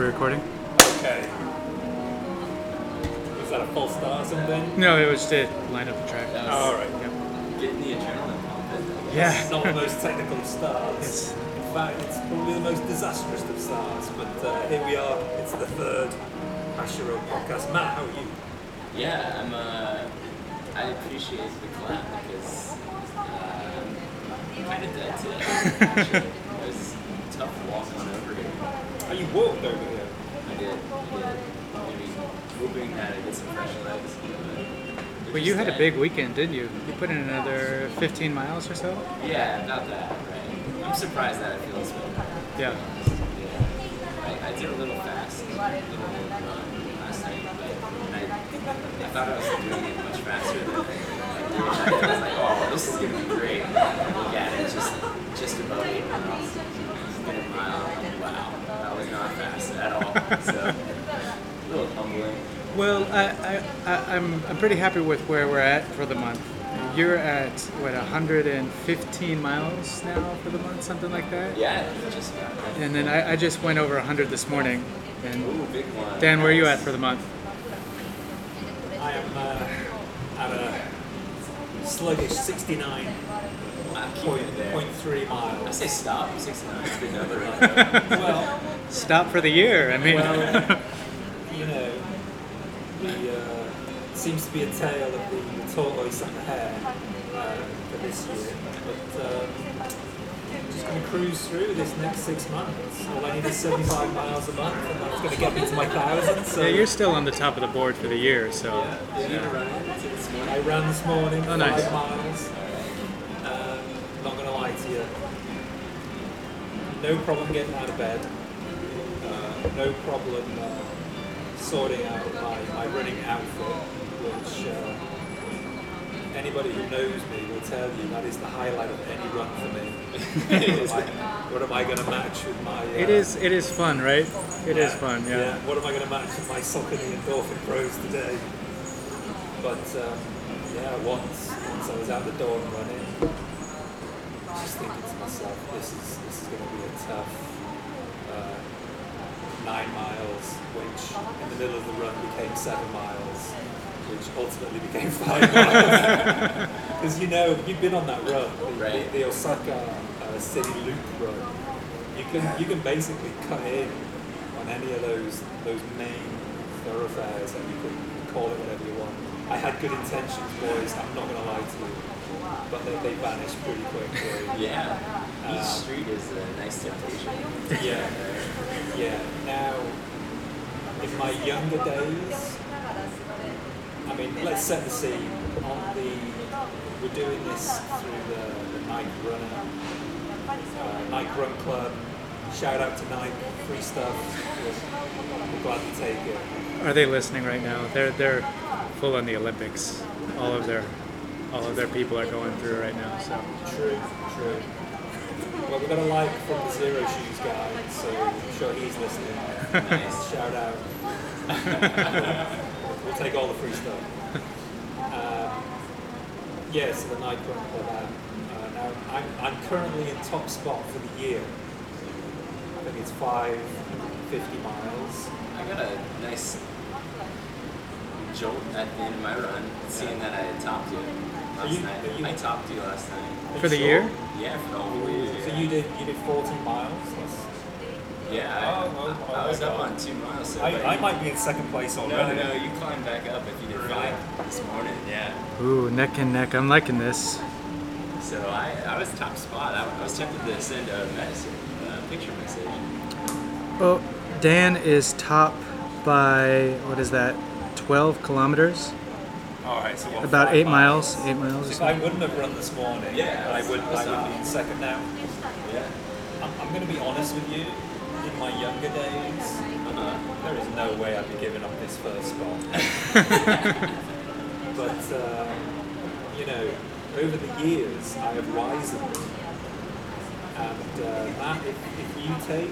We're recording? Okay. Was that a full start or something? No, it was to line up the track. That was All right. Yep. getting the adrenaline pumping. Yeah. It's not the most technical of starts. It's- In fact, it's probably the most disastrous of starts. But uh, here we are. It's the third Asher podcast. Matt, how are you? Yeah, I'm. Uh, I appreciate the clap because uh, I'm kind of dead today. Actually, it was a tough walk on over here. Oh, you walked over here. I did. I did. Maybe hoping that I get some fresh legs. but Well, you had a big weekend, didn't you? You put in another 15 miles or so? Yeah, about that. Right. I'm surprised that I feel this way. Yeah. Yeah. I, I did a little fast, a little run last night, but I, I thought I was doing it much faster than I did. I was like, oh, this is gonna be great. Look at it, just just above eight miles. A mile. Wow, that was not fast at all. So a little humbling. Well, I, I, I, I'm, I'm pretty happy with where we're at for the month. You're at, what, 115 miles now for the month, something like that? Yeah, just got that. And then I, I just went over 100 this morning. And Ooh, big one. Dan, where are you at for the month? I am uh, at a sluggish 69 I'm keeping point, it there. point three I say stop. 69 is a good number. well, Stop for the year. I mean, Well, you know, the uh, seems to be a tale of the, tortoise and the hare uh, for this year. But um, just going to cruise through this next six months. All I need is 75 miles a month, and that's going to get me to my thousand. So yeah, you're still on the top of the board for the year, so. Yeah, yeah. morning? I ran this morning, Oh, five nice. miles. Um, not going to lie to you. No problem getting out of bed. No problem uh, sorting out my, my running outfit, which uh, anybody who knows me will tell you that is the highlight of any run for me. what am I, what am I going to match with my? Uh, It is, it is fun, right? It is yeah, fun, yeah. What am I going to match with my Saucony Endorphin Pros today? But um, yeah, once once I was out the door and running, I was just thinking to myself, this is this is going to be a tough nine miles, which in the middle of the run became seven miles, which ultimately became five miles. Because you know you've been on that run, the, Right. the, the Osaka uh, City Loop run. You can you can basically cut in on any of those those main thoroughfares, and you can call it whatever you want. I had good intentions, boys. I'm not going to lie to you, but they, they vanished pretty quickly. Yeah. Each Uh, street is a nice temptation. Yeah, yeah. Now, in my younger days, I mean, let's set the scene. On the, we're doing this through the, the Nike Runner, uh, Nike Run Club. Shout out to Nike, free stuff. We're, we're glad to take it. Are they listening right now? They're they're full on the Olympics. All of their all of their people are going through right now. So True, true. Well, we got a like from the Xero Shoes guy, so I'm sure he's listening. Nice. Shout out. we'll take all the free stuff. Um, yeah, so the Nike Run Club app. Uh, now, I'm, I'm currently in top spot for the year. I think it's 550 miles. I got a nice jolt at the end of my run, seeing that I had topped you last you- night. are you- I topped you last night. For the sure? year, Yeah, for all the whole year. So you did you did 14 miles? That's, Yeah, I, Oh, oh, oh I was up God. on two miles. So I, I might be in second place No, already. no, no you climbed back up if you did Really? five this morning. Yeah. ooh, neck and neck. I'm liking this. So I, I was top spot. I, I was tempted to send a message, a picture message. Oh, Dan is top by what is that? 12 kilometers. All right, so what, About eight miles. Eight miles. Or if I something. wouldn't have run this morning, Yeah, I would that's I would be in second now. Yeah. I'm, I'm going to be honest with you. In my younger days, there is no way I'd be giving up this first spot. but um, you know, over the years, I have wizened. And uh, Matt, if, if you take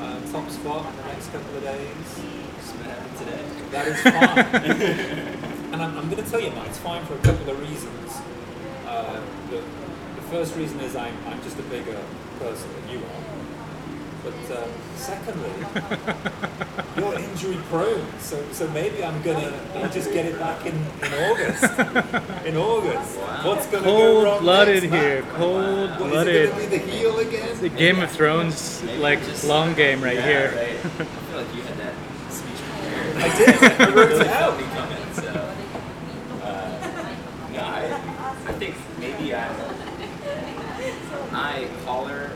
uh, top spot in the next couple of days, Just what happened today. that is fine. and I'm, I'm going to tell you, Matt, it's fine for a couple of reasons. Uh, the, the first reason is I'm, I'm just a bigger person than you are. But um, secondly, you're injury prone, so so maybe I'm gonna I'll just get it back in, in August. In August, what's gonna go wrong? Cold-blooded next, here. What, is Cold-blooded. it gonna be the heel again? The Game of Thrones like Just- long game right yeah, here. Right. I feel like you had that speech prepared. I did. I wrote it out. felt me coming. So, uh, no, I, I think maybe I'm I collar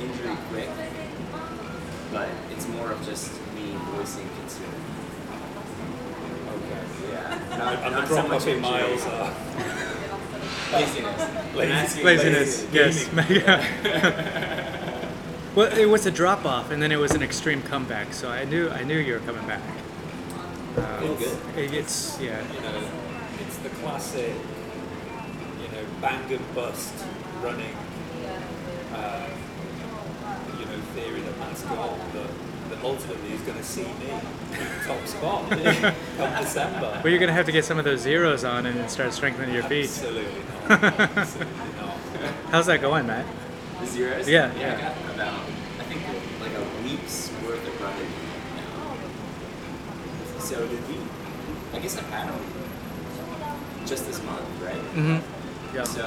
injury quick, but it's more of just me voicing concern. Okay. Yeah, not, not so drop much off in injury. miles are Laziness. Asking Laziness, yes. Yeah. well, it was a drop off, and then it was an extreme comeback. So I knew I knew you were coming back. Oh, good. It, it's yeah. you know, it's the classic, bang and bust running, uh, you know, theory that Matt's got that, that ultimately is going to see me top spot come December. Well, you're gonna have to get some of those zeros on and start strengthening your feet. Absolutely not. Absolutely not. How's that going, Matt? The zeros? Yeah, yeah. yeah. I got about, I think, like a week's worth of running now. So did we, I guess I've had them just this month, right? Mm-hmm. Yeah. So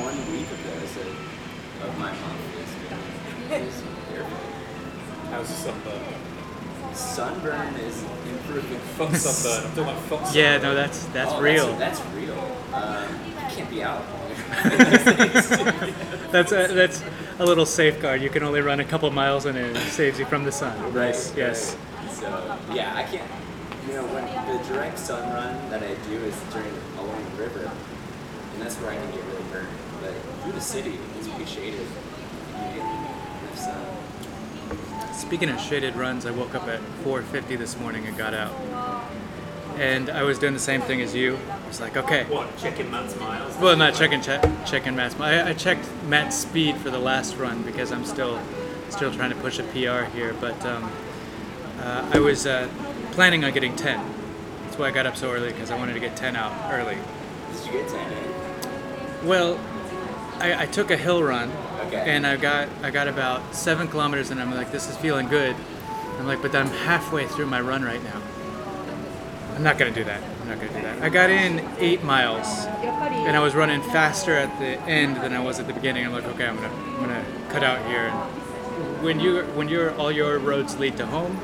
one week of those of, of my month is, is perfect. How's the sunburn? Sunburn is improving. Fuck sunburn. I'm talking about fuck sunburn. Yeah, no, that's that's Oh, real. That's, that's real. Um, I can't be out. That's a, that's a little safeguard. You can only run a couple miles and it saves you from the sun. Nice. Yes. right. So yeah, I can't. You know, when the direct sun run that I do is during along the river, and that's where I can get really burnt. But through the city, it's pretty shaded. You get enough sun. Speaking of shaded runs, I woke up at 4:50 this morning and got out. And I was doing the same thing as you. I was like, okay. What? Checking Matt's miles? Well, not checking che- checking Matt's. I, I checked Matt's speed for the last run because I'm still still trying to push a PR here. But um, uh, I was uh, planning on getting 10. That's why I got up so early because I wanted to get 10 out early. Did you get tan in? Well, I, I took a hill run, Okay. and I got I got about seven kilometers, and I'm like, this is feeling good. I'm like, but I'm halfway through my run right now. I'm not gonna do that. I'm not gonna do that. I got in eight miles, and I was running faster at the end than I was at the beginning. I'm like, okay, I'm gonna I'm gonna cut out here. And when you when you're all your roads lead to home,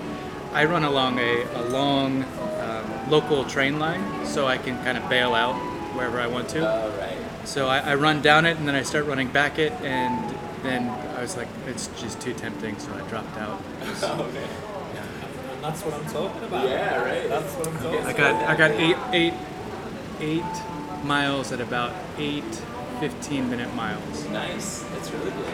I run along a, a long um, local train line, so I can kind of bail out wherever I want to. Oh right. So I, I run down it and then I start running back it and then I was like, it's just too tempting, so I dropped out. Oh, okay. And that's what I'm talking about. Yeah, right. That's what I'm talking I about. got I got eight eight eight miles at about eight 15 minute miles. Nice. That's really good.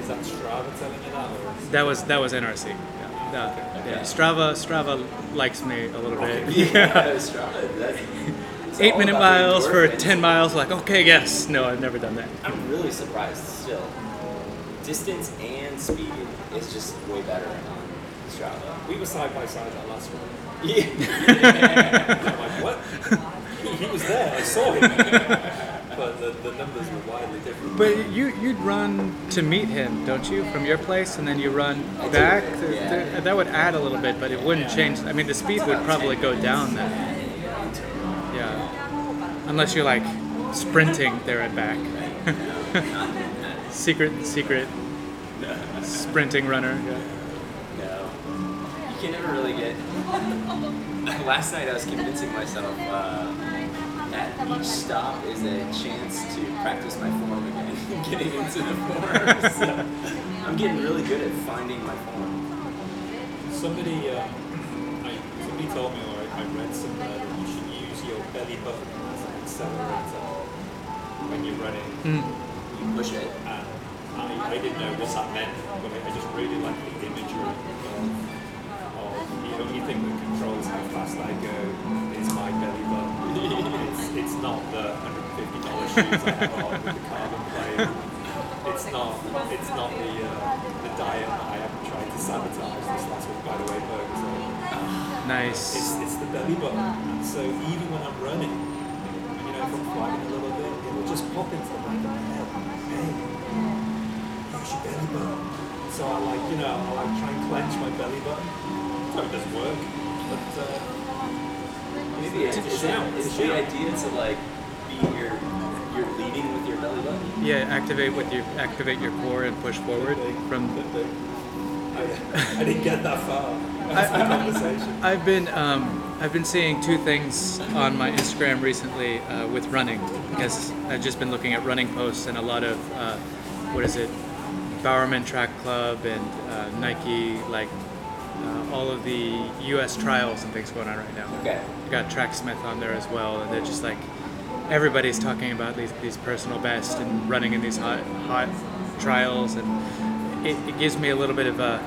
Is that Strava telling you that? Or That was that was NRC. Yeah, no, Okay. yeah. Strava Strava likes me a little bit. Yeah, Strava. It's eight minute miles for 10 miles, like, okay, yes. No, I've never done that. I'm really surprised still. Distance and speed is just way better on um, Strava. We were side by side that last one. Yeah. I'm like, what? He, was there. I saw him. but the, the numbers were widely different. But you you'd run to meet him, don't you, from your place, and then you run I do, back. yeah. That would add a little bit, but it wouldn't change. I mean, the speed would probably go down then. Yeah, unless you're like sprinting there and back. secret, secret sprinting runner. Yeah. No. You can never really get. Last night I was convincing myself uh, that each stop is a chance to practice my form again, getting into the form. So I'm getting really good at finding my form. Somebody, um, I, somebody told me, or I, I read somewhere that you should use your belly button as an accelerator when you're running. Mm. You push it. And I, I didn't know what that meant, but I, just really like the imagery of, the only thing that controls how fast I go is my belly button. it's, it's not the $150 shoes I have on with the carbon plate. It's not, it's not the, uh, the diet that I haven't tried to sabotage this last week, by the way, burgers. It's, Nice. it's the belly button. So even when I'm running, and, you know, if I'm flagging a little bit, it will just pop into the back of my head. Hey, you your belly button. So I like, you know, I like try and clench my belly button. So it doesn't work, but uh, Maybe it's, It's a is, it's the shout. idea to like be your you're leading with your belly button? Yeah, activate with your activate your core and push forward from. But I, I didn't get that far. That's the. I've been um, I've been seeing two things on my Instagram recently uh, with running because I've just been looking at running posts and a lot of uh, what is it, Bowerman Track Club and uh, Nike like uh, all of the U.S. trials and things going on right now. Okay. You got Tracksmith on there as well, and they're just like everybody's talking about these these personal best and running in these hot hot trials, and it, it gives me a little bit of a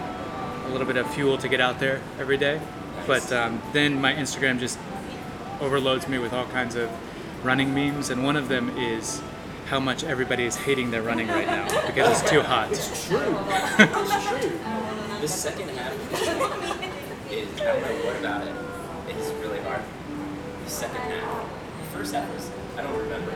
a little bit of fuel to get out there every day. But um, then my Instagram just overloads me with all kinds of running memes, and one of them is how much everybody is hating their running right now because it's too hot. It's true. It's true. The second half of the train is I don't know what about it. It's really hard. The second half. The first half was I don't remember.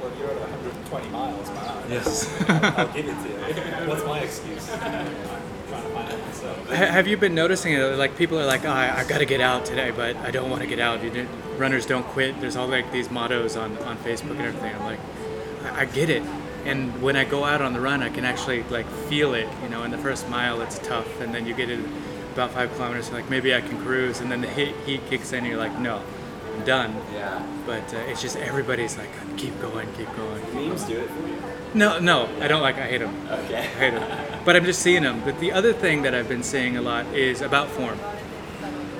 Well, you're at 120 miles per hour. Yes. I'll, I'll give it to you. What's my excuse? I'm trying to find it myself. Ha- Have you been noticing it? Like people are like, oh, I, I got to get out today, but I don't want to get out. Runners don't quit. There's all like these mottos on, on Facebook and everything. I'm like, I, I get it. And when I go out on the run, I can actually like feel it. You know, in the first mile, it's tough, and then you get in about five kilometers, like maybe I can cruise, and then the heat, heat kicks in, and you're like, no, I'm done. Yeah. But uh, it's just everybody's like, keep going, keep going. Memes do it for you. No, no, I don't like. I hate them. Okay. I hate them. But I'm just seeing them. But the other thing that I've been seeing a lot is about form,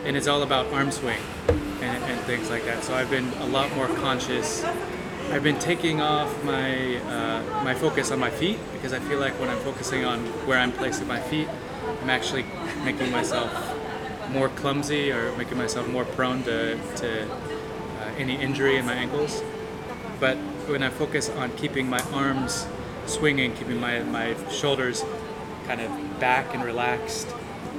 and it's all about arm swing and, and things like that. So I've been a lot more conscious. I've been taking off my uh, my focus on my feet because I feel like when I'm focusing on where I'm placing my feet, I'm actually making myself more clumsy or making myself more prone to, to uh, any injury in my ankles but when I focus on keeping my arms swinging, keeping my, my shoulders kind of back and relaxed,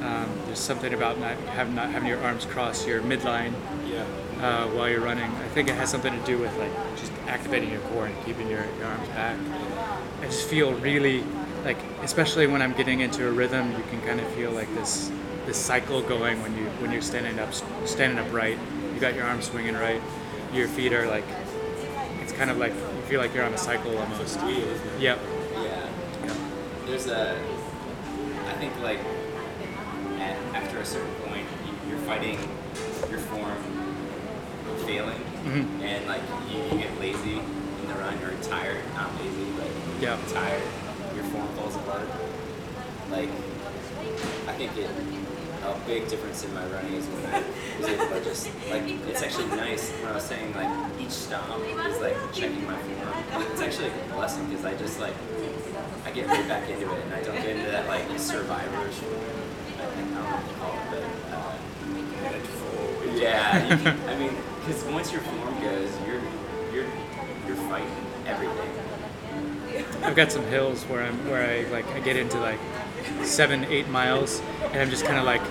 um, there's something about not having, not having your arms cross your midline Yeah. uh, while you're running. I think it has something to do with like just activating your core and keeping your, your arms back. I just feel really like, especially when I'm getting into a rhythm, you can kind of feel like this this cycle going when you when you're standing up standing upright. You got your arms swinging right. Your feet are like it's kind of like you feel like you're on a cycle almost. Yep. Yeah. Yep. There's a, think like, at, after a certain point, you- you're fighting your form failing, Mhm. and like you, you get lazy in the run, or tired, not lazy, but Yeah. tired, your form falls apart. Like, I think it, a big difference in my running is when I was able to just, like, it's actually nice when I was saying, like, each stop is like checking my form. It's actually like a blessing because I just, like, I get right back into it and I don't get into that, like, survivor's, I I don't know what you call it, but, uh, yeah, can, I mean, because once your form goes, you're, you're, you're fighting everything. I've got some hills where I'm where I like I get into like seven, eight miles, and I'm just kind of like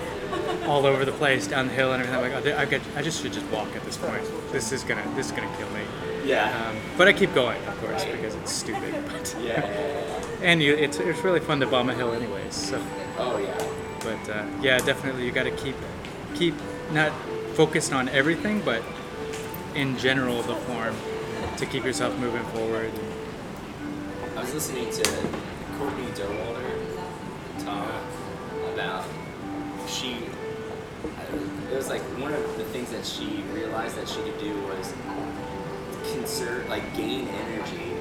all over the place down the hill and everything. I'm like, oh, I got, I just should just walk at this point. This is gonna, this is gonna kill me. Yeah. Um, but I keep going, of course, because it's stupid. But yeah. And you, it's it's really fun to bomb a hill, anyways. So, Oh, yeah. but uh, yeah, definitely you got to keep keep not focused on everything, but in general the form to keep yourself moving forward. I was listening to Courtney Dauwalter talk about she. It was like one of the things that she realized that she could do was conserve, like gain energy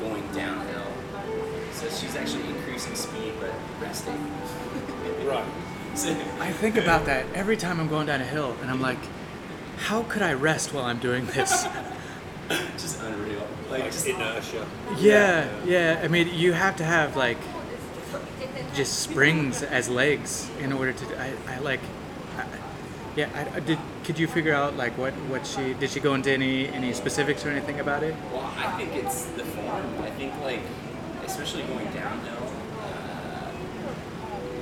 going downhill. So she's actually increasing speed but resting. Right. So, I think about that every time I'm going down a hill, and I'm like, how could I rest while I'm doing this? just unreal. Like, Like just, inertia. Yeah, yeah. I mean, you have to have like just springs as legs in order to. I, I like. I, yeah, I, I did. Could you figure out like what what she did? She go into any any specifics or anything about it? Well, I think it's the form. I think like, especially going downhill, uh,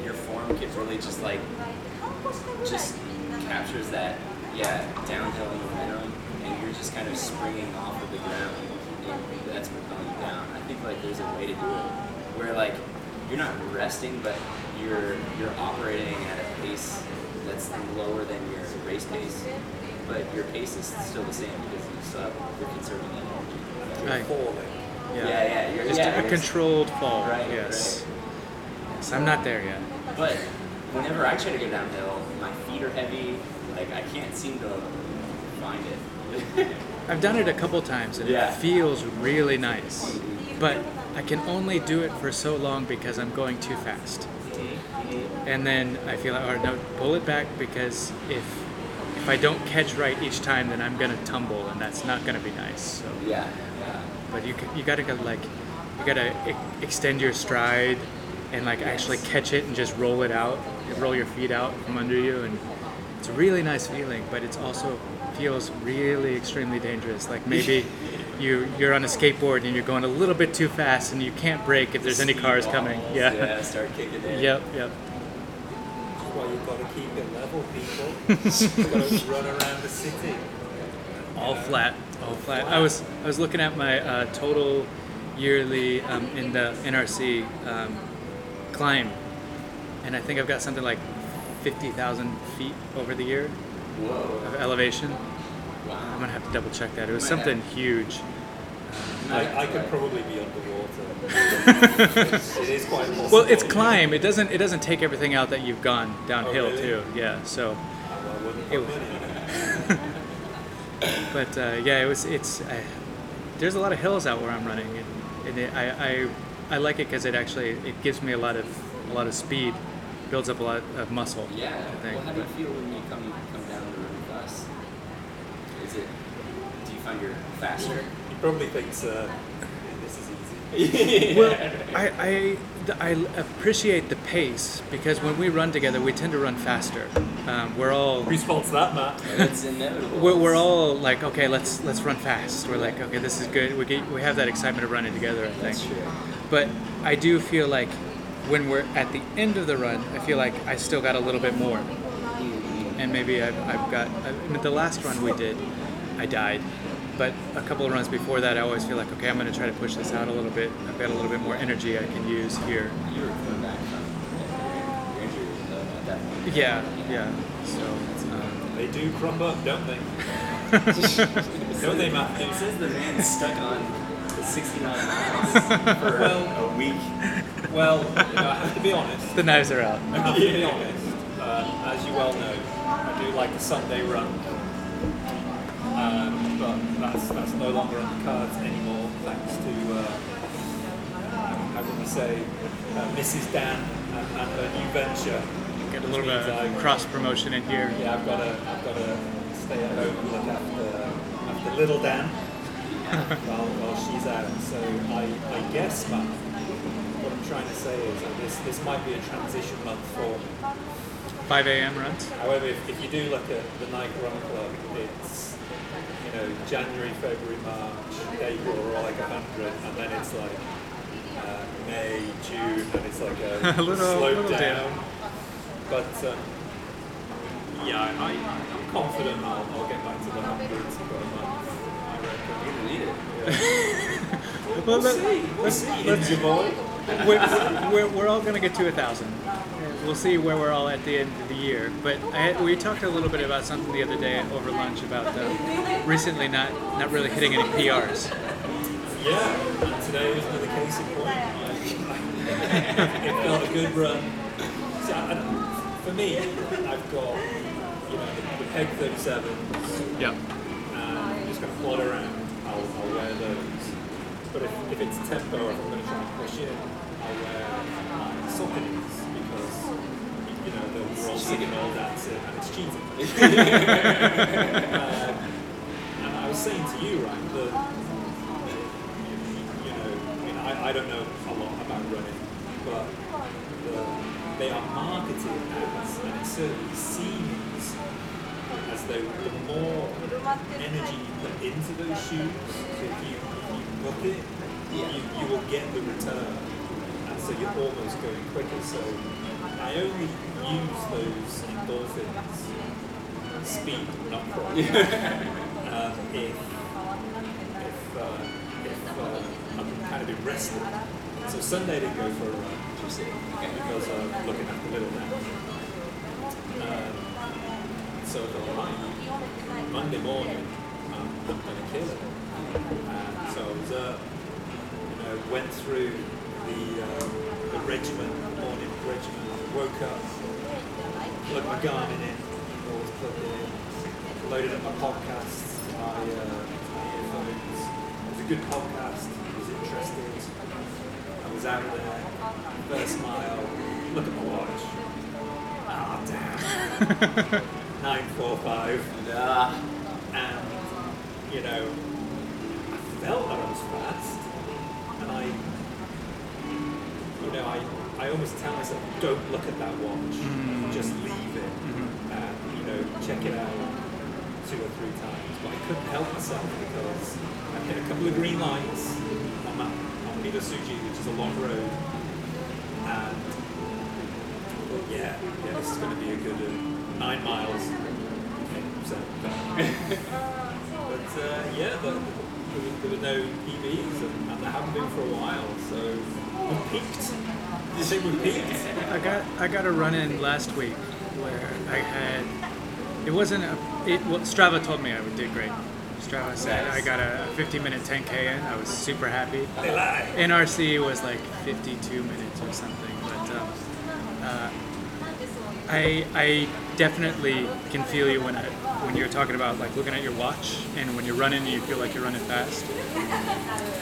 your form could really just like, just captures that, yeah, downhill momentum, and you're just kind of springing off of the ground, and that's propelling you down. I think like there's a way to do it. where like you're not resting, but you're you're operating at a pace that's lower than your race pace, but your pace is still the same because you still have, you're conserving energy. Right. Falling. Yeah, yeah, you're Just yeah, a controlled fall. Right, yes. Yes, I'm not there yet. But whenever I try to go downhill, my feet are heavy. Like I can't seem to find it. I've done it a couple times and Yeah. it feels really nice. But I can only do it for so long because I'm going too fast. Mm-hmm. And then I feel like, oh no, pull it back because if if I don't catch right each time, then I'm gonna tumble, and that's not gonna be nice. So, yeah, yeah. But you you gotta go like you gotta e- extend your stride and like actually catch it and just roll it out, roll your feet out from under you, and it's a really nice feeling. But it's also feels really extremely dangerous. Like maybe. You, you're on a skateboard and you're going a little bit too fast and you can't brake if there's any cars coming. Yeah. Yeah, start kicking in. Yep, yep. That's why you've got to keep it level, people. you've got to run around the city. All flat, all flat. I was I was looking at my uh, total yearly um, in the NRC um, climb, and I think I've got something like fifty thousand feet over the year Whoa. of elevation. Wow. I'm gonna have to double check that. It was something have- huge. I, I could probably be underwater. it is quite possible. Well, it's climb. It doesn't it doesn't take everything out that you've gone downhill Oh, really? too. Yeah. So, Well, I wouldn't It put was- money on it. But uh, yeah, it was it's. Uh, there's a lot of hills out where I'm running, and, and it, I, I I like it because it actually it gives me a lot of a lot of speed, builds up a lot of muscle. Yeah. I think. Well, how do you feel when you come come down the road with us? Is it? Do you find you're faster? He probably thinks uh, this is. Well, I, I, I appreciate the pace because when we run together, we tend to run faster. Um, we're all Response to that, Matt. It's inevitable. we're, we're all like, okay, let's let's run fast. We're like, okay, this is good. We get, we have that excitement of running together. I think. That's true. But I do feel like when we're at the end of the run, I feel like I still got a little bit more. And maybe I've, I've got, I mean, the last run we did, I died. But a couple of runs before that, I always feel like, okay, I'm going to try to push this out a little bit. I've got a little bit more energy I can use here. You were coming back from your injury at that point. Yeah, yeah. So, um, They do crop up, don't they? don't they, Matthew? It says the man stuck on 69 miles for Well- a week. Well, you know, I have to be honest. the knives are out. I have to be honest. Uh, as you well know, I do like a Sunday run. Um, but that's that's no longer on the cards anymore, thanks to uh, how can we say uh, Mrs. Dan and, and her new venture. Get a little bit of cross promotion in here. Yeah, I've got to I've got to stay at home and look after after little Dan while, while she's out. So I, I guess, Matt, what I'm trying to say is that this this might be a transition month for 5 a.m. runs. However, if, if you do look at the Nike Run Club, it's you know January, February, March, April are all like hundred, and then it's like uh, May, June, and it's like a, A little- slope little down. down. But um, yeah, I, I'm confident I'll, I'll get back to the hundreds for a month. I reckon. You're need it. Well, We'll let- see. We'll let's- see. let's- Ninja boy. we're, we're, we're all going to get to a thousand. We'll see where we're all at the end of the year. But I, we talked a little bit about something the other day over lunch about uh, recently not, not really hitting any PRs. Yeah, today was another case in point. it felt a good run. So, I, I- for me, I've got you know the, the Peg 37s, Yep. and I'm just going to plod around. I'll, I'll wear those. But if, if it's tempo, or if I'm going to try and push in, I'll wear my Sauconys because dancing, and it's cheating. and I was saying to you, right, that you, you know, I mean, I, I don't know a lot about running, but the, they are marketed as, and it certainly seems as though the more energy you put into those shoes, so if you, if you book it, you, you will get the return. And so you're almost going quicker. So I only use those endorphins, speed, not crawl, um, if, if, uh, if uh, I'm kind of rested. so Sunday didn't go for a run because I'm looking after little now. Um, so I thought, right, Monday morning, um, I'm going to kill it. And so I was up, you know, went through the, um, the regiment, morning regimen, woke up, plugged my Garmin in, always plugged it in, loaded up my podcasts, my, uh, my earphones. It was a good podcast, it was interesting. I was out there, first mile, look at my watch. Ah, damn. 945. Nah. And, you know, I felt that I was fast. And I, you know, I, I almost tell myself, don't look at that watch. Just leave it. And, you know, check it out two or three times. But I couldn't help myself because I hit a couple of green lights on that on Midosuji, which is a long road. And well, yeah, yeah, this is going to be a good uh, nine miles. Okay, so, but uh, yeah, the, there, were, there were no PBs, and, and there haven't been for a while. So we peaked. Did you think we? I got I got a run in last week where I had it wasn't a it well, Strava told me I would do great. Strava said I got a 50 minute 10k in. I was super happy. They lie. NRC was like 52 minutes or something, but um, uh, I I definitely can feel you when I when you're talking about like looking at your watch and when you're running you feel like you're running fast.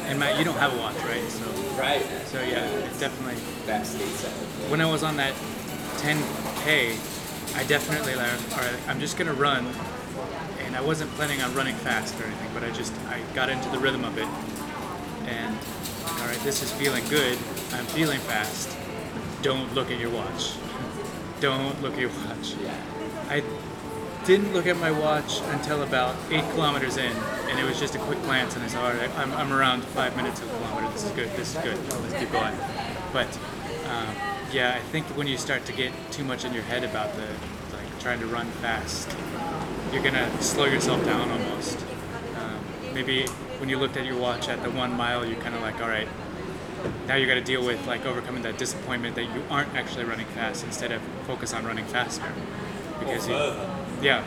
And Matt, you don't have a watch, right? So Right. so yeah, it's definitely stateside. when I was on that 10k, I definitely like, all right, I'm just gonna run, and I wasn't planning on running fast or anything, but I just I got into the rhythm of it, and all right, this is feeling good. I'm feeling fast. Don't look at your watch. Don't look at your watch. Yeah. I didn't look at my watch until about eight kilometers in, and it was just a quick glance, and I said, all right, I'm, I'm around five minutes a kilometer. This is good. This is good. Let's keep going. But um, yeah, I think when you start to get too much in your head about the like trying to run fast, you're gonna slow yourself down almost. Um, maybe when you looked at your watch at the one mile, you're kind of like, all right, now you got to deal with like overcoming that disappointment that you aren't actually running fast instead of focus on running faster because you. Yeah,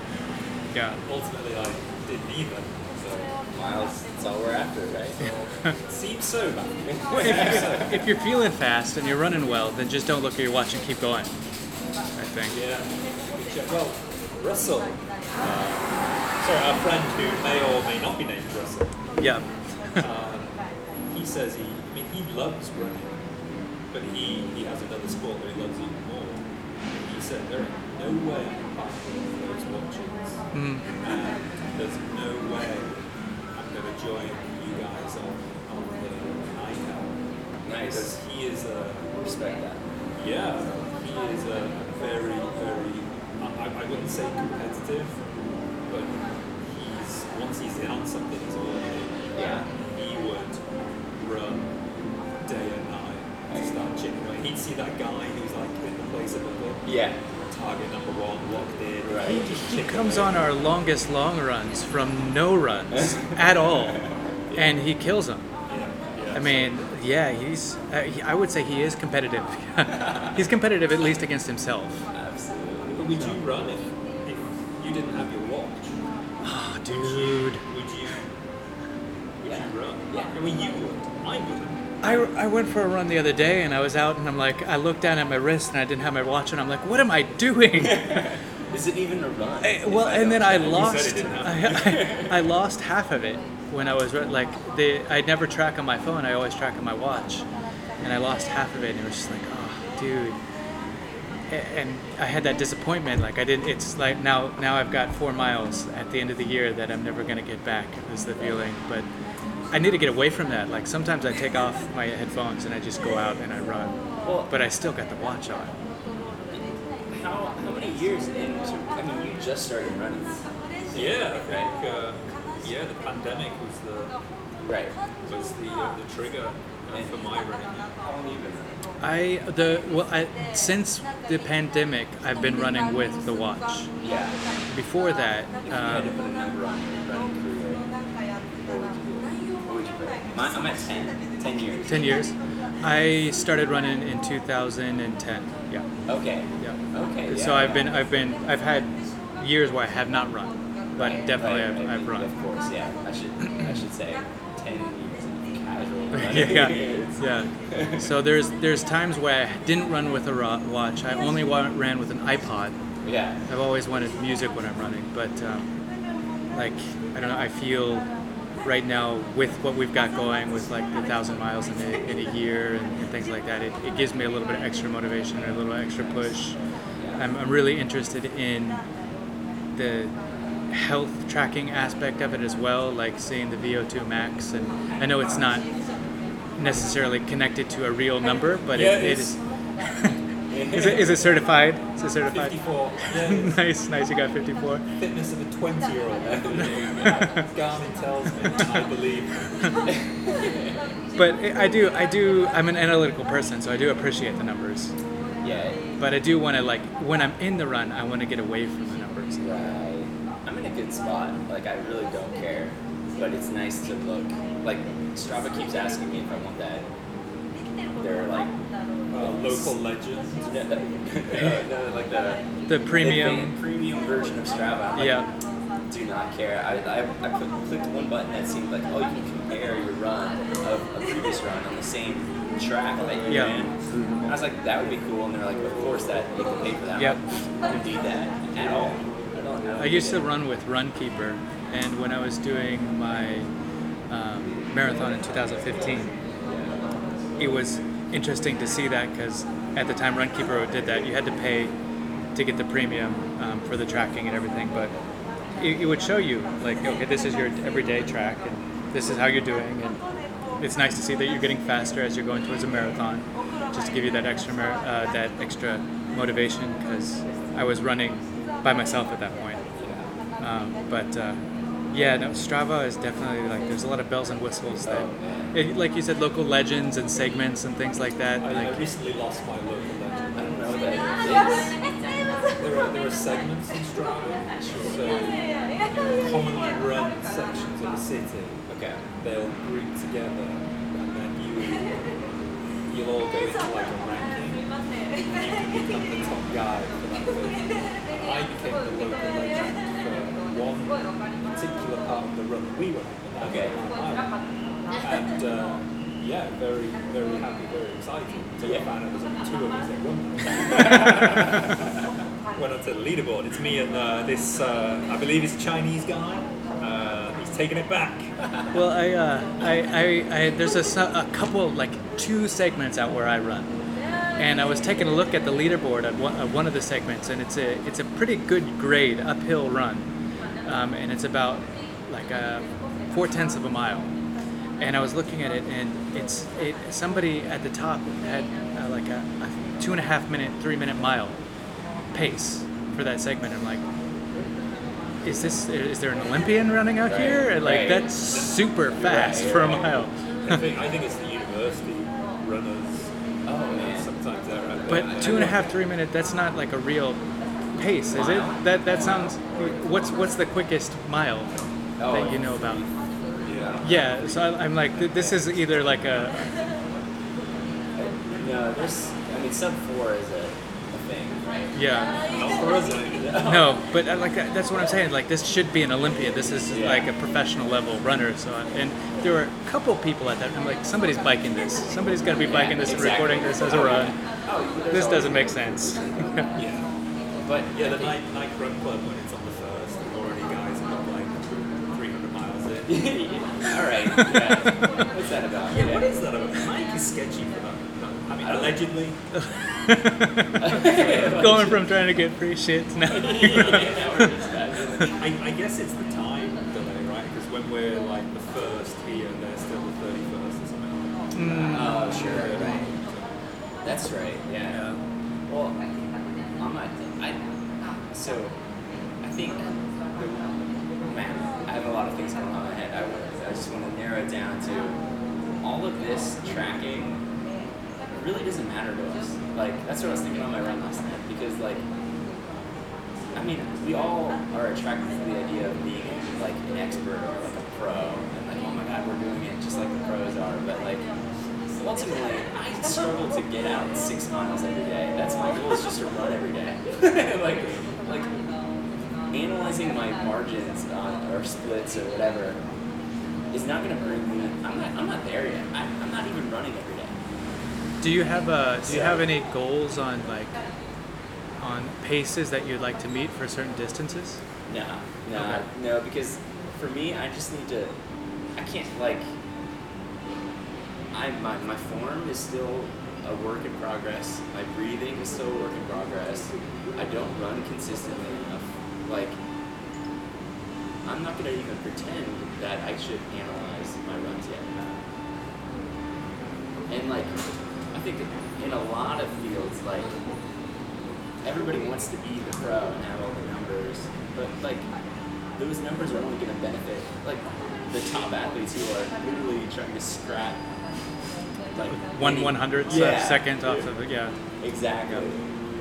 yeah. Ultimately, I didn't either. So Miles, that's all we're after, right? it seems so, man. if, if you're feeling fast and you're running well, then just don't look at your watch and keep going. I think. Yeah. Good check. Well, Russell, uh, sorry, our friend who may or may not be named Russell, Yeah. um, he says he, I mean, he loves running, but he, he has another sport that he loves even more. He said there ain't no way I can those watches. Mm. And there's no way I'm going to join you guys on, on the night out. Nice. Because he is a, Respect that. yeah, he is a very, very, I, I wouldn't say competitive, but he's, once he's in on something, he's all in. Yeah. He would run day and night to start chipping away. He'd see that guy who's like in the place of a book, Yeah. Target number one, locked in. Right. He'd He comes away. on our longest long runs from no runs at all, and he kills them. Yeah, yeah. I mean, yeah, he's. Uh, he, I would say he is competitive. he's competitive at least against himself. Absolutely. But would you run if, if you didn't have your watch? Oh, Would dude. you? Would you? Would Yeah. you run? Yeah. I mean, you would. I, I went for a run the other day and I was out and I'm like, I looked down at my wrist and I didn't have my watch and I'm like, what am I doing? Is it even a run? Eh, I- well, and then I You said it lost. I. I, I lost half of it when I was like, the I never track on my phone. I always track on my watch, and I lost half of it. And it was just like, oh, dude. And I had that disappointment. Like I didn't. It's like now. Now I've got four miles at the end of the year that I'm never gonna get back. Is the feeling, but. I need to get away from that. Like sometimes I take off my headphones and I just go out and I run, Well, but I still got the watch on. how, how many years into? I mean, you just started running. Yeah, I think. Uh, yeah, the pandemic was the Right. was the uh, the trigger uh, for my running. How long have you been running? I the well I, since the pandemic I've been running with the watch. Yeah. Before that, If you had to um, put a number on your running career, what would you do? What would you put? My, I'm at 10. 10 years. 10 years. I started running in 2010. Yeah. Okay. Yeah. Okay. So yeah. I've been I've been I've had years where I have not run, but Right, definitely right, I've, right, I've run. Of course, yeah. I should I should say 10 years of casual running. yeah, yeah, yeah. So there's there's times where I didn't run with a ro- watch. I only ran with an iPod. Yeah. I've always wanted music when I'm running, but um, like I don't know. I feel right now with what we've got going with like the thousand miles in a, in a year and, and things like that, it, it gives me a little bit of extra motivation and a little extra push. I'm, I'm really interested in the health tracking aspect of it as well, like seeing the VO2 max. And I know it's not necessarily connected to a real number, but Yeah, it, it is. Is it, is it certified? Is it certified? 54. Yeah, nice, nice. You got 54. fitness of a 20 year old. Garmin tells me, I believe. But I I do, I do. I'm an analytical person, so I do appreciate the numbers. Yeah. But I do want to like when I'm in the run, I want to get away from the numbers. Right. I'm in a good spot. Like I really don't care, but it's nice to look. Like Strava keeps asking me if I want that. They're like Uh, local legend. no, no, like the The premium. the premium version of Strava. Like, Yeah. Do not care. I, I, I put, clicked one button that seemed like, oh, you can compare your run of a previous run on the same track that you Yeah. ran. I was like, that would be cool. And they're like, of course, that you can pay for that. Yep. Need that at all. I don't, I I used to run with Runkeeper, and when I was doing my um, marathon in 2015, it was interesting to see that because at the time Runkeeper did that, you had to pay to get the premium um, for the tracking and everything, but it, it would show you like, okay, this is your everyday track, and this is how you're doing, and it's nice to see that you're getting faster as you're going towards a marathon, just to give you that extra uh, that extra motivation because I was running by myself at that point. Um, but uh, yeah, no, Strava is definitely like there's a lot of bells and whistles that, it, like you said, local legends and segments and things like that. I, I recently lost my local legend. I don't know what that is. There are, there are segments in Strava, so um, commonly run sections of a city. Okay. They'll group together, and then you you'll all go into like a ranking. You can become the top guy for that thing. I became the local legend for one particular part of the run we went on. Okay. And uh, yeah, very, very happy, very excited. Until I found out there's only two of us that run. Went up to the leaderboard. It's me and uh, this, uh, I believe it's a Chinese guy. Uh, he's taking it back. well, I, uh, I, I, I, there's a, a couple, like two segments out where I run, and I was taking a look at the leaderboard at one, at one of the segments, and it's a, it's a pretty good grade uphill run, um, and it's about like a four tenths of a mile. And I was looking at it, and it's it. Somebody at the top had uh, like a, a two and a half minute, three minute mile pace for that segment. I'm like, is this is there an Olympian running out Right, here? And, Like right. that's super fast for a mile. I think, I think it's the university runners. Oh. Sometimes they're But two and a half, three minute. That's not like a real pace, is it? That that sounds. What's what's the quickest mile Oh, that you know about? Yeah. Yeah. So I- I'm like, th- this is either like a No, there's. I mean, sub four is a, a thing, right? yeah. Not for us, anyway. No, but I like uh, that's what I'm saying. Like this should be an Olympia. This is Yeah. like a professional level runner. So and there were a couple people at that. I'm like, somebody's biking this. Somebody's got to be biking this and recording this as a run. Oh, This doesn't make sense. Yeah. But Yeah, the night, Nike Run Club when it's on the first, and already guys have got like 300 miles in. All right. Yeah. What's that about? Yeah, what is that about? Mike is sketchy for that. I mean, allegedly. Going from trying to get free shit to now. I, I guess it's the time delay, right? Because when we're like the first here, they're still the 31st or something like that. Oh, sure. Right. That's right. Yeah. Well, I'm not. I. So, I think. Man, I have a lot of things going on in my head. I, I just want to narrow it down to all of this tracking really doesn't matter to us. Like that's what I was thinking on my run last night because like. I mean, we all are attracted to the idea of being like an expert or like a pro, and like, oh my god we're doing it just like the pros are. But like ultimately, I struggle to get out six miles every day. That's my goal is just to run every day. like like analyzing my margins on, or splits or whatever is not going to bring me. I'm not. I'm not there yet. I, I'm not even running every day. Do you have uh, do you So- have any goals on like on paces that you'd like to meet for certain distances? No, no, Okay. no. Because for me, I just need to. I can't like. I my my form is still a work in progress. My breathing is still a work in progress. I don't run consistently enough. Like. I'm not gonna even pretend that I should analyze my runs yet. And like, I think in a lot of fields, like everybody wants to be the pro and have all the numbers, but like those numbers are only to benefit like the top athletes who are literally trying to scrap like One one hundredth Yeah. second off of it, yeah. Exactly.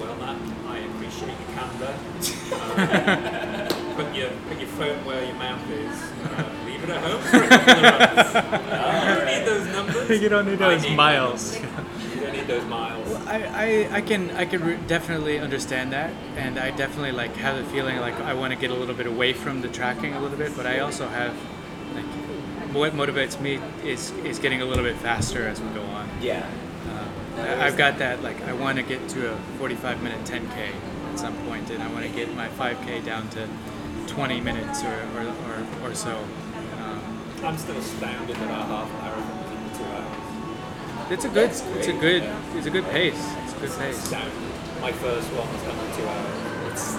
Well, that I appreciate your candor. Um, put your put your phone where your mouth is. Uh, leave it at home for a couple of runs. Uh, you don't need those numbers. you don't need those need miles. You don't need those miles. I, I, I can I can re- definitely understand that, and I definitely like have the feeling like I want to get a little bit away from the tracking a little bit, but I also have like what motivates me is is getting a little bit faster as we go on. Yeah. Uh, I- there's I've got that like I want to get to a 45 minute 10k at some point, and I want to get my 5k down to 20 minutes or or, or, or so. Um, I'm still astounded that our half marathon was in two hours. it's a good it's a good yeah. it's a good pace. It's a good pace. Astounded. My first one was done in two hours. It's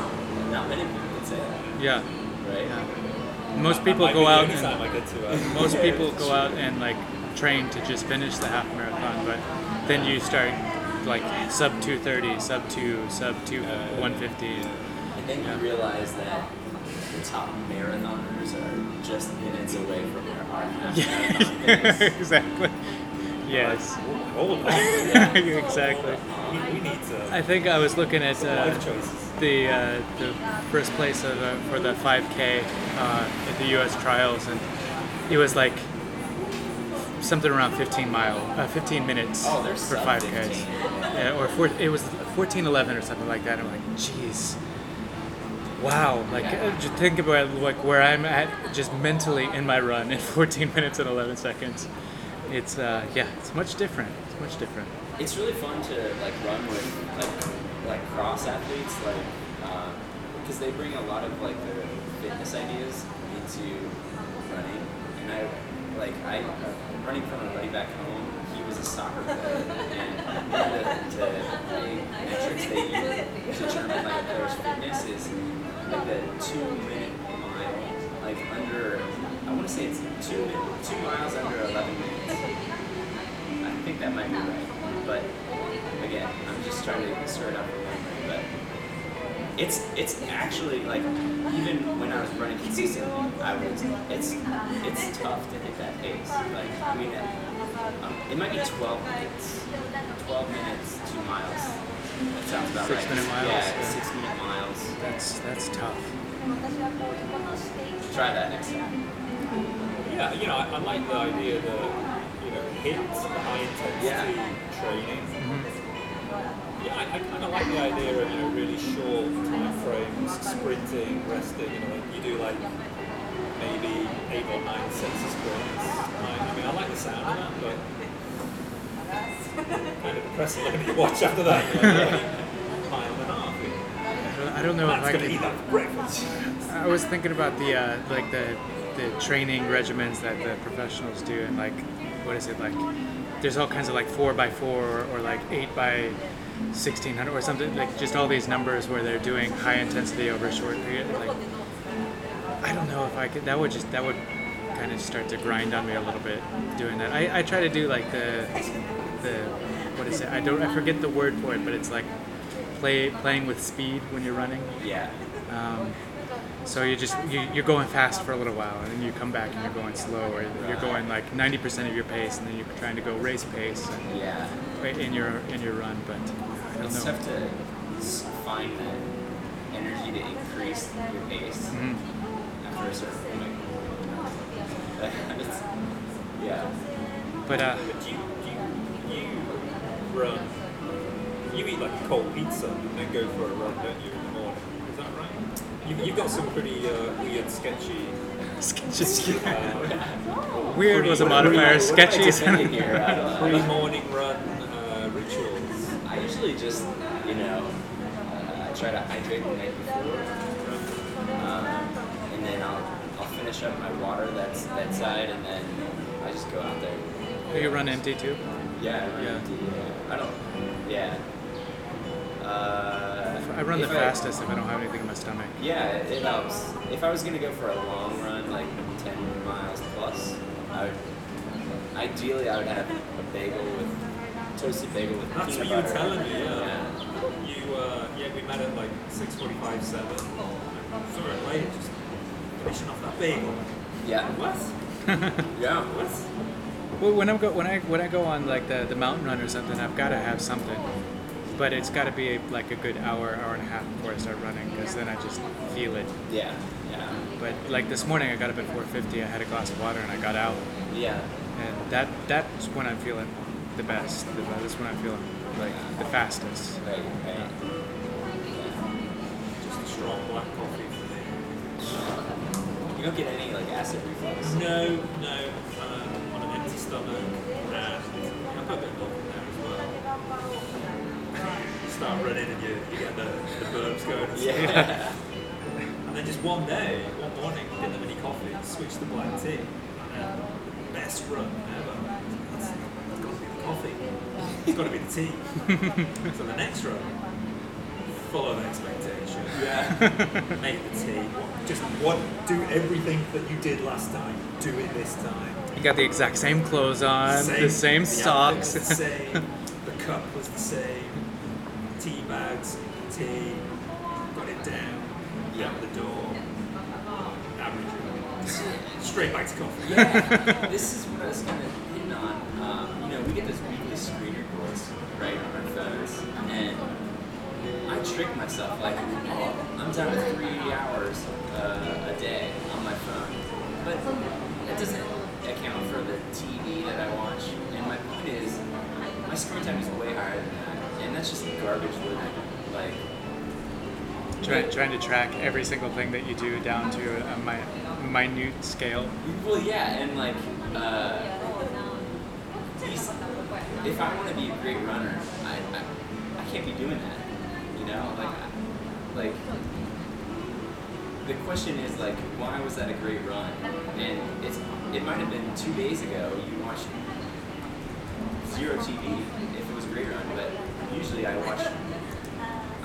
not many people can say that, Yeah. right? Yeah. Most people go out and I get two hours. most people go out and like train to just finish the half marathon, but then you start like sub 230, sub 2, sub 2 150. And then Yeah. you realize that the top marathoners are just minutes away from where our half Yeah, exactly. Yes. Hold on. exactly. We, we need to. I think I was looking at uh. The uh, the first place of, uh, for the 5K uh, at the U.S. trials, and it was like something around 15 mile, uh, 15 minutes Oh, for 5Ks. 15. Yeah, or four, it was 1411 or something like that. I'm like, jeez. Wow, like Yeah. uh, just think about like where I'm at, just mentally in my run in 14 minutes and 11 seconds. It's uh, yeah, it's much different. It's much different. It's really fun to like run with like like cross athletes, like because they bring a lot of like their fitness ideas into running. And I like I uh, running from a buddy back home. He was a soccer player, and one of the, the metrics they use to determine like a fitness is like the two minute mile, like under. I want to say it's two two miles under eleven minutes. I think that might be right. But again, I'm just trying to stir it up from memory. But it's it's actually like even when I was running consistently, I was it's it's tough to hit that pace. Like I mean, um, it might be 12 minutes, 12 minutes, two miles. That sounds about Six right. minute miles, Yeah, yeah. six minute miles. That's that's tough. Try that next time. Yeah, you know, I, I like the idea that you know hit the high intensity Yeah. training. Yeah, I, I kind of like the idea of you know really short time frames, sprinting, resting. You know, like you do like maybe eight or nine sets of sprints. Right? I mean, I like the sound of that, but kind of depressing when you watch after that. You're like, "Oh, mile and a half. I don't, I don't know if I gonna could. eat that breakfast. I was thinking about the uh, like the the training regimens that the professionals do, and like what is it like? There's all kinds of like four by four or, or like eight by sixteen hundred or something like just all these numbers where they're doing high intensity over a short period. Like I don't know if I could. That would just that would kind of start to grind on me a little bit doing that. I, I try to do like the the what is it? I don't I forget the word for it, but it's like play playing with speed when you're running. Yeah. Um, so you just you, you're going fast for a little while, and then you come back and you're going slow, or you're going like 90% of your pace, and then you're trying to go race pace and, Yeah. in your in your run. But I don't It's know. tough to find the energy to increase your pace Mhm. after a certain point. It's- yeah. But uh, But you, you, you run, you eat like a cold pizza and then go for a run, don't you, in the morning? Is that right? You, you've got some pretty uh, weird, sketchy. sketchy. Uh, Weird was a What- what- modifier. What am I Sketchy. defending here? I don't know. pre-morning run uh, rituals. I usually just, you know, uh, I try to hydrate the night before, um, and then I'll I'll finish up my water that's that side, and then I just go out there. you run empty too. Yeah, I run Yeah. empty, yeah. I don't. Yeah. Uh, I run the if I- fastest if I don't have anything in my stomach. Yeah, it, it helps. If I was gonna go for a long run, like 10 miles plus, I would. Ideally, I would have a bagel with toasted bagel with That's peanut what you were telling me, yeah. You, uh, yeah, we met at like 6.45, 7. Sorry, I'm late, just finishing off that bagel. Yeah. What? Yeah. What? Well, when I go when I when I go on like the, the mountain run or something, I've got to have something, but it's got to be like a good hour, hour and a half before I start running, because then I just feel it. Yeah. Yeah. But like this morning, I got up at 4:50. I had a glass of water and I got out, Yeah. and that that's when I'm feeling the best. The- That's when I'm feeling like the fastest. Right. Right. Just a strong black coffee. You don't get any like acid reflux. No, no, uh, on an empty stomach, and I put a bit of milk in there as well. Start running and you, you get the, the burps going and stuff. Yeah. And then just one day, one morning, didn't have any coffee, switch to black tea, and the best run ever. That's, that's got to be the coffee. It's got to be the tea. so the next run, follow the expectation. Yeah. Make the tea. Just what? Do everything that you did last time. Do it this time. You got the exact same clothes on, the same the socks. the same. The cup was the same. Tea. Got it down. Yeah. Out the door. Average. Straight back to coffee. yeah, this is what I was kind of hitting on. Um, you know, we get those weekly screen reports, right, on our phones, and I trick myself like, oh, I'm down to three hours uh, a day on my phone, but that doesn't account for the TV that I watch. And my point is, my screen time is way higher than that, and that's just garbage living. Like, Try, trying to track every single thing that you do down to a, mi- minute scale. Well, yeah, and like, uh, these, if I want to be a great runner, I, I, I can't be doing that. You know, like, like, the question is like, why was that a great run? And it's, it might have been two days ago you watched zero TV if it was a great run, but usually I watch.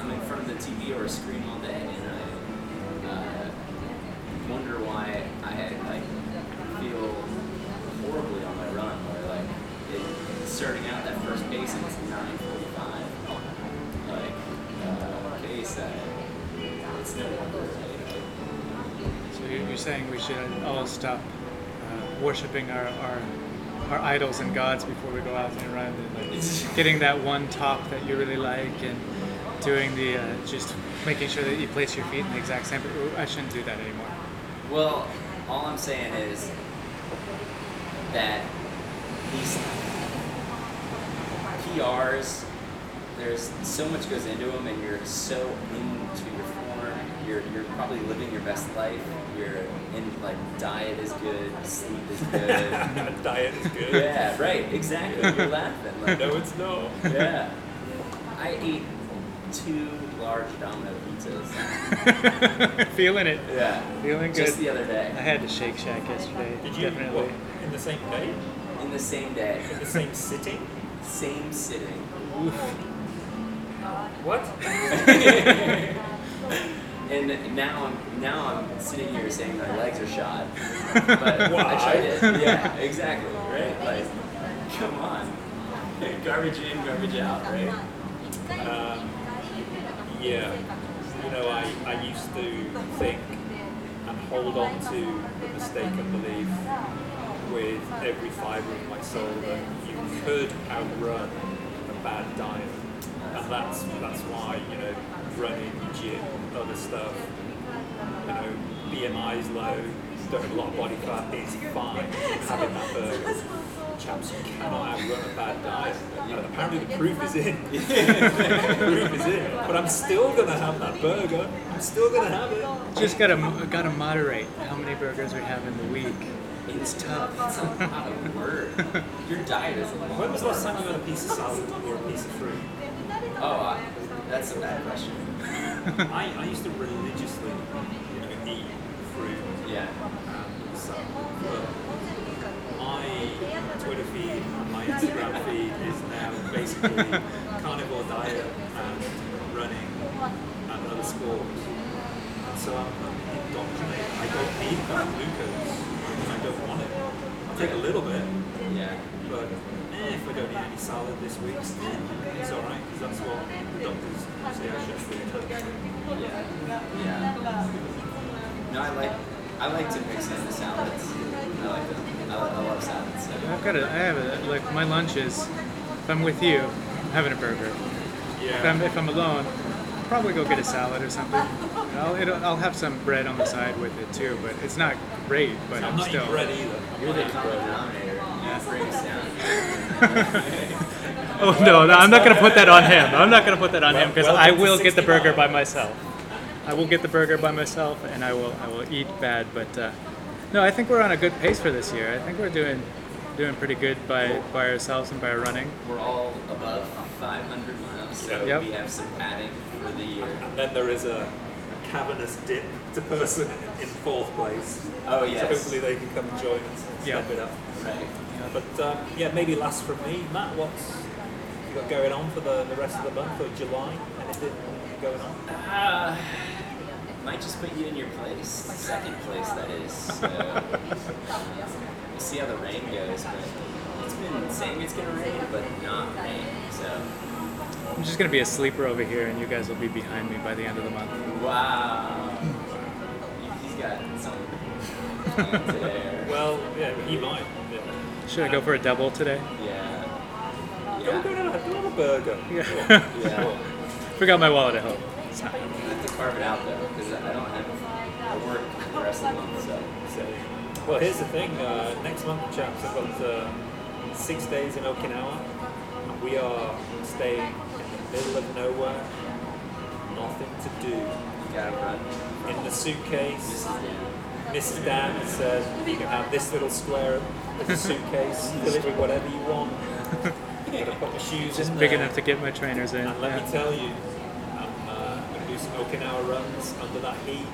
I'm in front of the TV or a screen all day, and I uh, wonder why I like feel horribly on my run, where like it, starting out that first pace and it's 9:45, like uh, pace, uh, it's no wonder. So you- you're saying we should all stop uh, worshiping our, our our idols and gods before we go out and run, and like getting that one top that you really like, and doing the uh, just making sure that you place your feet in the exact same. I shouldn't do that anymore. Well, all I'm saying is that these PRs, there's so much goes into them, and you're so into your form. You're you're probably living your best life. You're in like diet is good, sleep is good. Diet is good. yeah, right, exactly. You're laughing. Like, No, it's no. yeah. I ate two large Domino pizzas. Feeling it. Yeah. Feeling good. Just the other day. I had to Shake Shack yesterday. Did you definitely. what, in the same day? In the same day. In the same sitting? Same sitting. What? And now I'm now I'm sitting here saying my legs are shot. But I Why? tried it. Yeah, exactly. Right? Like, come on. Garbage in, garbage out, right? Um, yeah. You know, I, I used to think and hold on to the mistaken belief with every fibre of my soul that you could outrun a bad diet. And that's that's why, you know, running, gym, other stuff, you know, BMI's low, don't have a lot of body fat is fine having that burger. Chaps, you cannot outrun a bad diet. And apparently the proof is in. the proof is in. But I'm still gonna have that burger. I'm still gonna have it. Just gotta gotta moderate how many burgers we have in the week. It's tough. That's a lot of work. Your diet is a lot. When was the last time you had a piece of salad or a piece of fruit? Oh, I, that's a bad question. I, I used to religiously you know, eat fruit Yeah. and salad. But my Twitter feed my Instagram feed is now basically carnivore diet and running and other sports. And so I'm, I'm indoctrinated. I don't need that glucose. I don't want it. I'll take a little bit, Yeah. but eh, if I don't eat any salad this week, eh, it's alright because that's what the doctors say I should do. Yeah. Yeah. No, I like I like to mix in the salads. I like them. I, I love salads. So. I've got a, I have a, like my lunch is, if I'm with you, I'm having a burger. Yeah. If I'm, if I'm alone, I'll probably go get a salad or something. I'll, it'll, I'll have some bread on the side with it too, but it's not great, but I'm I'm not still. eating bread either. I'm You're not the common bread. denominator. You bring us down. Oh no, no, I'm not gonna put that on him. I'm not gonna put that on him because Well, I will get the burger by myself. I will get the burger by myself, and I will I will eat bad. But uh, no, I think we're on a good pace for this year. I think we're doing doing pretty good by by ourselves and by running. We're all above 500 miles, so Yep. we have some padding for the year. And then there is a, a cavernous dip to person in fourth place. Oh yeah. So yes. hopefully they can come and join us and Yeah. step it up. Right. But um, yeah, maybe last from me. Matt, what's you got going on for the, the rest of the month or July? Anything going on? Uh, might just put you in your place, second place that is. So, we'll see how the rain goes, but it's been saying it's gonna rain, but not rain. So I'm just gonna be a sleeper over here, and you guys will be behind me by the end of the month. wow, he's got some plans there. Well, yeah, he might. Yeah. Should I go for a double today? Yeah. Go, go, Yeah. no, do a burger. Yeah. Yeah. Forgot my wallet at home. It's not- I have to carve it out though, because I don't have I work the rest of the month. So So, well, here's the thing. Uh, next month, chaps, I've got uh, six days in Okinawa. And we are staying in the middle of nowhere. Nothing to do. you gotta run. In the suitcase, This. Mrs. Dan said you can have this little square as a suitcase, fill it with whatever you want. I'm gonna put my shoes in Big there. enough to get my trainers in. And let yeah. me tell you, I'm uh, going to do some Okinawa runs under that heat.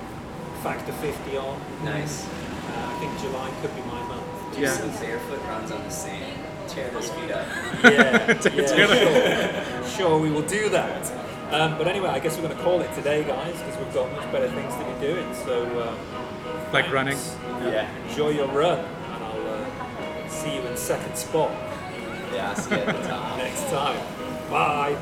Factor 50 on. Nice. Uh, I think July could be my month. Do Yeah. some barefoot runs on the sand. Tear those feet up. Yeah, It's yeah sure. sure, we will do that. Um, but anyway, I guess we're going to call it today, guys, because we've got much better things to be doing. So, uh, Like thanks. running? Yeah. Enjoy your run, and I'll uh, see you in second spot Yeah, I'll see you at the top. next time. Bye.